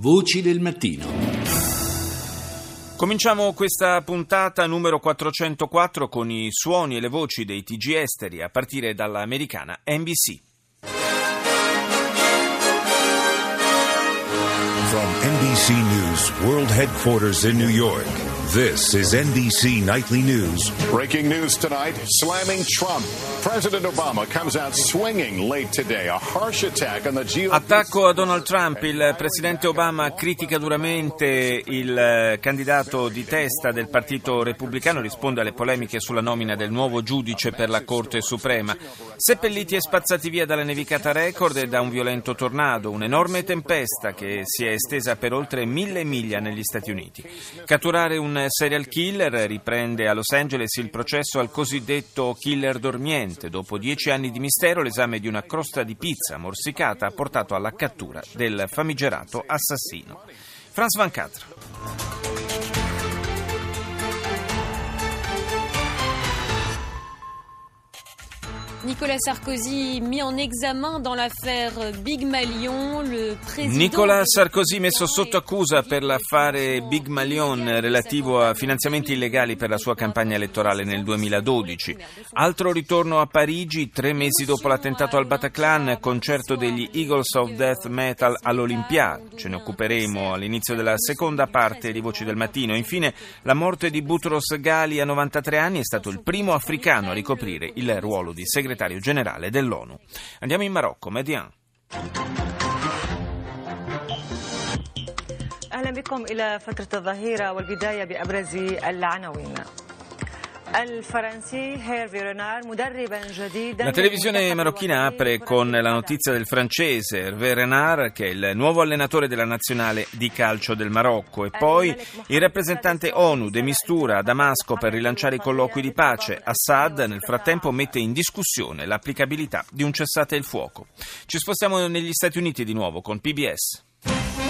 Voci del mattino. Cominciamo questa puntata numero 404 con i suoni e le voci dei TG esteri a partire dall'americana NBC. From NBC News World Headquarters in New York, this is NBC Nightly News. Breaking news tonight slamming Trump. President Obama comes out swinging late today. A harsh attack on the GOP. Attacco a Donald Trump. Il presidente Obama critica duramente il eh, candidato di testa del Partito Repubblicano, risponde alle polemiche sulla nomina del nuovo giudice per la Corte Suprema. Seppelliti e spazzati via dalla nevicata record e da un violento tornado, un'enorme tempesta che si è estesa per oltre mille miglia negli Stati Uniti. Catturare un serial killer riprende a Los Angeles il processo al cosiddetto killer dormiente. Dopo dieci anni di mistero, l'esame di una crosta di pizza morsicata ha portato alla cattura del famigerato assassino. Franz Van Catra. Nicolas Sarkozy mis en examen dans l'affaire Big Malion, le président... Nicolas Sarkozy messo sotto accusa per l'affare Big Malion relativo a finanziamenti illegali per la sua campagna elettorale nel 2012. Altro ritorno a Parigi, tre mesi dopo l'attentato al Bataclan, concerto degli Eagles of Death Metal all'Olympia. Ce ne occuperemo all'inizio della seconda parte di Voci del Mattino. Infine, la morte di Boutros Ghali a 93 anni è stato il primo africano a ricoprire il ruolo di segretario segretario generale dell'ONU. Andiamo in Marocco, Median. اهلا بكم الى فتره الظهيره والبدايه بابرز العناوين la televisione marocchina apre con la notizia del francese Hervé Renard, che è il nuovo allenatore della nazionale di calcio del Marocco, e poi il rappresentante ONU de Mistura a Damasco per rilanciare i colloqui di pace. Assad nel frattempo mette in discussione l'applicabilità di un cessate il fuoco. Ci spostiamo negli Stati Uniti di nuovo con PBS.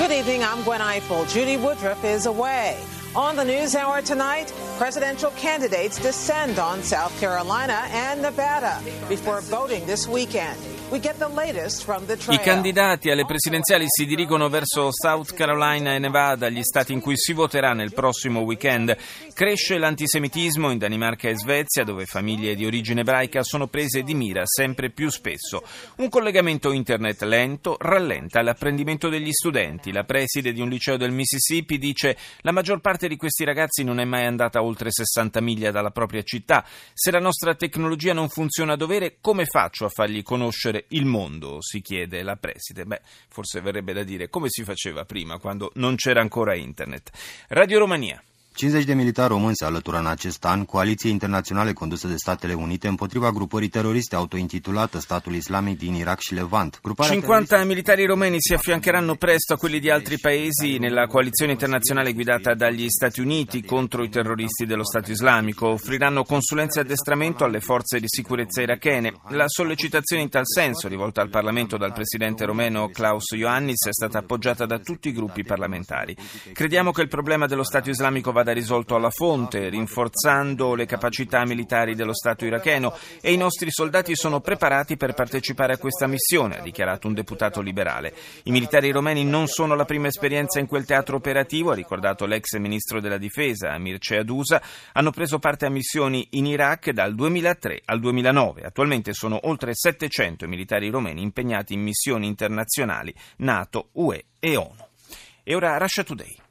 Good evening, I'm Gwen Eiffel. Judy Woodruff is away. On the News Hour tonight, presidential candidates descend on South Carolina and Nevada before voting this weekend. I candidati alle presidenziali si dirigono verso South Carolina e Nevada, gli stati in cui si voterà nel prossimo weekend. Cresce l'antisemitismo in Danimarca e Svezia, dove famiglie di origine ebraica sono prese di mira sempre più spesso. Un collegamento internet lento rallenta l'apprendimento degli studenti. La preside di un liceo del Mississippi dice la maggior parte di questi ragazzi non è mai andata oltre 60 miglia dalla propria città. Se la nostra tecnologia non funziona a dovere, come faccio a fargli conoscere il mondo, si chiede la preside. Beh, forse verrebbe da dire come si faceva prima, quando non c'era ancora internet. Radio Romania. 50 de militari români se alătură în acest an coaliției internaționale condusă de Statele Unite împotriva grupării teroriste autointitulată Statul Islamic din Iraq și Levant. Gruparea 50 teroriste... militari romeni si affiancheranno presto a quelli di altri paesi nella coalizione internazionale guidata dagli Stati Uniti contro i terroristi dello Stato Islamico. Offriranno consulenze e addestramento alle forze di sicurezza irachene. La sollecitazione in tal senso, rivolta al Parlamento dal presidente romeno Klaus Ioannis, è stata appoggiata da tutti i gruppi parlamentari. Crediamo che il problema dello Stato Islamico vada risolto alla fonte, rinforzando le capacità militari dello Stato iracheno e i nostri soldati sono preparati per partecipare a questa missione, ha dichiarato un deputato liberale. I militari romeni non sono la prima esperienza in quel teatro operativo, ha ricordato l'ex ministro della difesa Mircea Adusa, hanno preso parte a missioni in Iraq dal 2003 al 2009. Attualmente sono oltre 700 militari romeni impegnati in missioni internazionali NATO, UE e ONU. E ora Russia Today.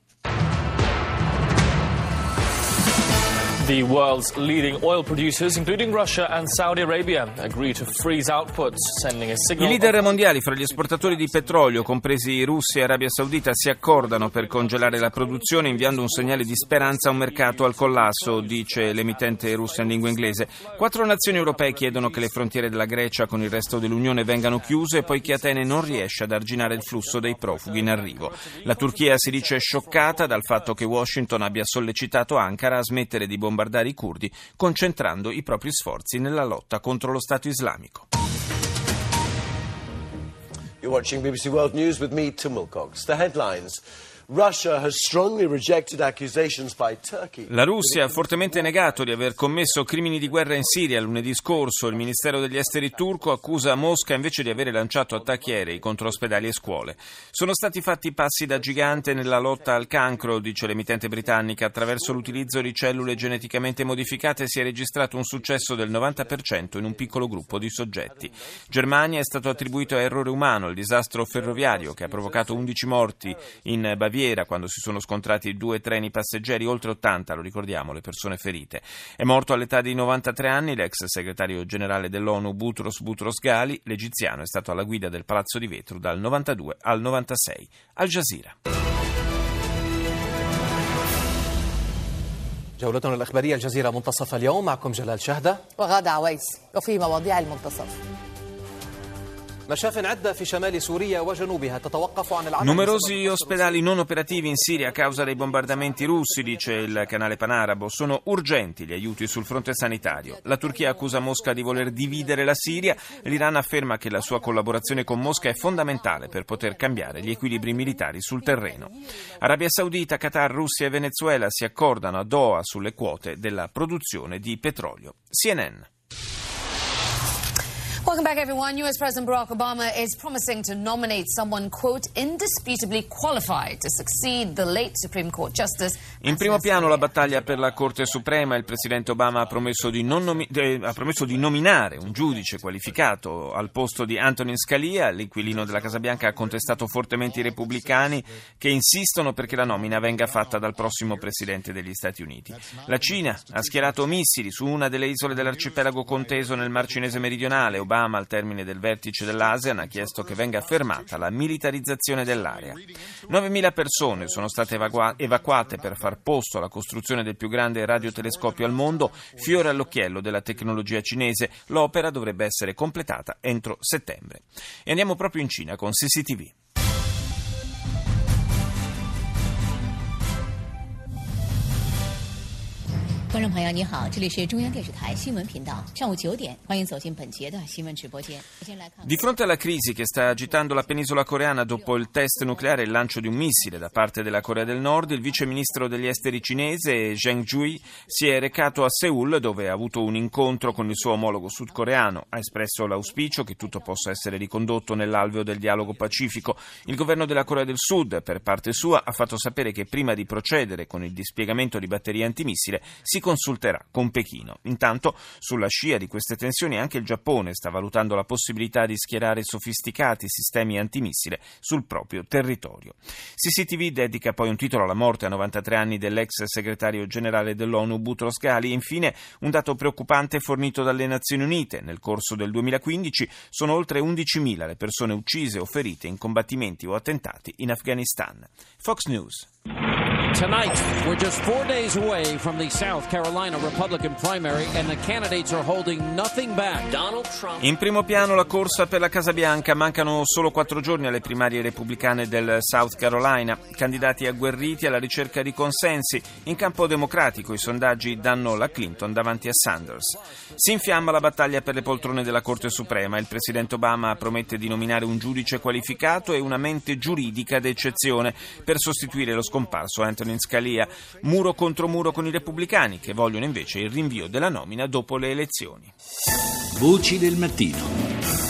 The world's leading oil producers, including Russia and Saudi Arabia, agree to freeze outputs, sending a signal. I leader mondiali fra gli esportatori di petrolio, compresi Russia e Arabia Saudita, si accordano per congelare la produzione, inviando un segnale di speranza a un mercato al collasso, dice l'emittente russa in lingua inglese. Quattro nazioni europee chiedono che le frontiere della Grecia con il resto dell'Unione vengano chiuse, poiché Atene non riesce ad arginare il flusso dei profughi in arrivo. La Turchia si dice scioccata dal fatto che Washington abbia sollecitato Ankara a smettere di bombardare bombardare i curdi, concentrando i propri sforzi nella lotta contro lo Stato islamico. You're watching BBC World News with me, Tim Wilcox. The headlines. La Russia ha fortemente negato di aver commesso crimini di guerra in Siria lunedì scorso. Il Ministero degli Esteri turco accusa Mosca invece di avere lanciato attacchi aerei contro ospedali e scuole. Sono stati fatti passi da gigante nella lotta al cancro, dice l'emittente britannica. Attraverso l'utilizzo di cellule geneticamente modificate si è registrato un successo del 90% in un piccolo gruppo di soggetti. Germania è stato attribuito a errore umano il disastro ferroviario che ha provocato 11 morti in Baviera Baviera quando si sono scontrati due treni passeggeri, oltre 80, lo ricordiamo, le persone ferite. È morto all'età di 93 anni l'ex segretario generale dell'ONU Boutros Boutros Ghali, l'egiziano è stato alla guida del Palazzo di Vetro dal 92 al 96. Al Jazeera. جولتنا الإخبارية الجزيرة منتصف اليوم معكم جلال شهدة وغادة عويس وفي مواضيع المنتصف Numerosi ospedali non operativi in Siria a causa dei bombardamenti russi, dice il canale Panarabo. Sono urgenti gli aiuti sul fronte sanitario. La Turchia accusa Mosca di voler dividere la Siria. L'Iran afferma che la sua collaborazione con Mosca è fondamentale per poter cambiare gli equilibri militari sul terreno. Arabia Saudita, Qatar, Russia e Venezuela si accordano a Doha sulle quote della produzione di petrolio. CNN. Welcome back, everyone. U.S. President Barack Obama is promising to nominate someone, quote, indisputably qualified to succeed the late Supreme Court Justice. In primo piano la battaglia per la Corte Suprema. Il Presidente Obama ha promesso di, nomi- eh, ha promesso di nominare un giudice qualificato al posto di Antonin Scalia. L'inquilino della Casa Bianca ha contestato fortemente i repubblicani che insistono perché la nomina venga fatta dal prossimo Presidente degli Stati Uniti. La Cina ha schierato missili su una delle isole dell'arcipelago conteso nel Mar Cinese meridionale. Obama Obama al termine del vertice dell'ASEAN ha chiesto che venga fermata la militarizzazione dell'area. 9.000 persone sono state evacua- evacuate per far posto alla costruzione del più grande radiotelescopio al mondo, fiore all'occhiello della tecnologia cinese. L'opera dovrebbe essere completata entro settembre. E andiamo proprio in Cina con CCTV. 观众朋友，你好，这里是中央电视台新闻频道，上午九点，欢迎走进本节的新闻直播间。 Di fronte alla crisi che sta agitando la penisola coreana dopo il test nucleare e il lancio di un missile da parte della Corea del Nord, il vice ministro degli esteri cinese Zheng Jui si è recato a Seoul dove ha avuto un incontro con il suo omologo sudcoreano. Ha espresso l'auspicio che tutto possa essere ricondotto nell'alveo del dialogo pacifico. Il governo della Corea del Sud, per parte sua, ha fatto sapere che prima di procedere con il dispiegamento di batterie antimissile si consulterà con Pechino. Intanto, sulla scia di queste tensioni, anche il Giappone sta valutando la possibilità di schierare sofisticati sistemi antimissile sul proprio territorio. CCTV dedica poi un titolo alla morte a 93 anni dell'ex segretario generale dell'ONU Boutros Ghali infine un dato preoccupante fornito dalle Nazioni Unite. Nel corso del 2015 sono oltre 11.000 le persone uccise o ferite in combattimenti o attentati in Afghanistan. Fox News. Tonight, we're just four days away from the South Carolina Republican primary, and the candidates are holding nothing back. Donald Trump. In primo piano la corsa per la Casa Bianca. Mancano solo quattro giorni alle primarie repubblicane del South Carolina. Candidati agguerriti alla ricerca di consensi. In campo democratico i sondaggi danno la Clinton davanti a Sanders. Si infiamma la battaglia per le poltrone della Corte Suprema. Il presidente Obama promette di nominare un giudice qualificato e una mente giuridica d'eccezione per sostituire lo scomparso Anthony in Scalia, muro contro muro con i repubblicani che vogliono invece il rinvio della nomina dopo le elezioni. Voci del mattino.